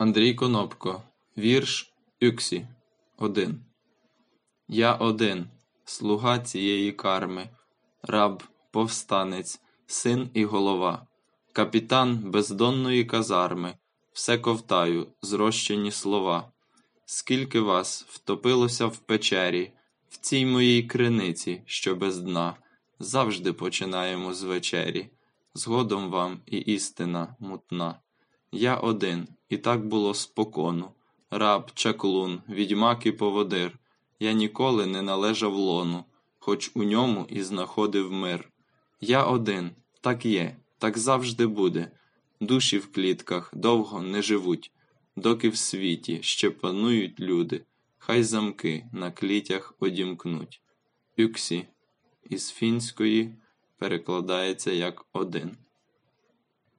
Андрій Конопко, вірш Юксі, один. Я один, слуга цієї карми, раб, повстанець, син і голова, капітан бездонної казарми, все ковтаю, зрощені слова. Скільки вас втопилося в печері, в цій моїй криниці, що без дна, завжди починаємо з вечері, згодом вам і істина мутна. Я один, і так було спокону, раб, чаклун, відьмак і поводир. Я ніколи не належав лону, хоч у ньому і знаходив мир. Я один, так є, так завжди буде. Душі в клітках довго не живуть, доки в світі ще панують люди, хай замки на клітях одімкнуть. Юксі із фінської перекладається як один.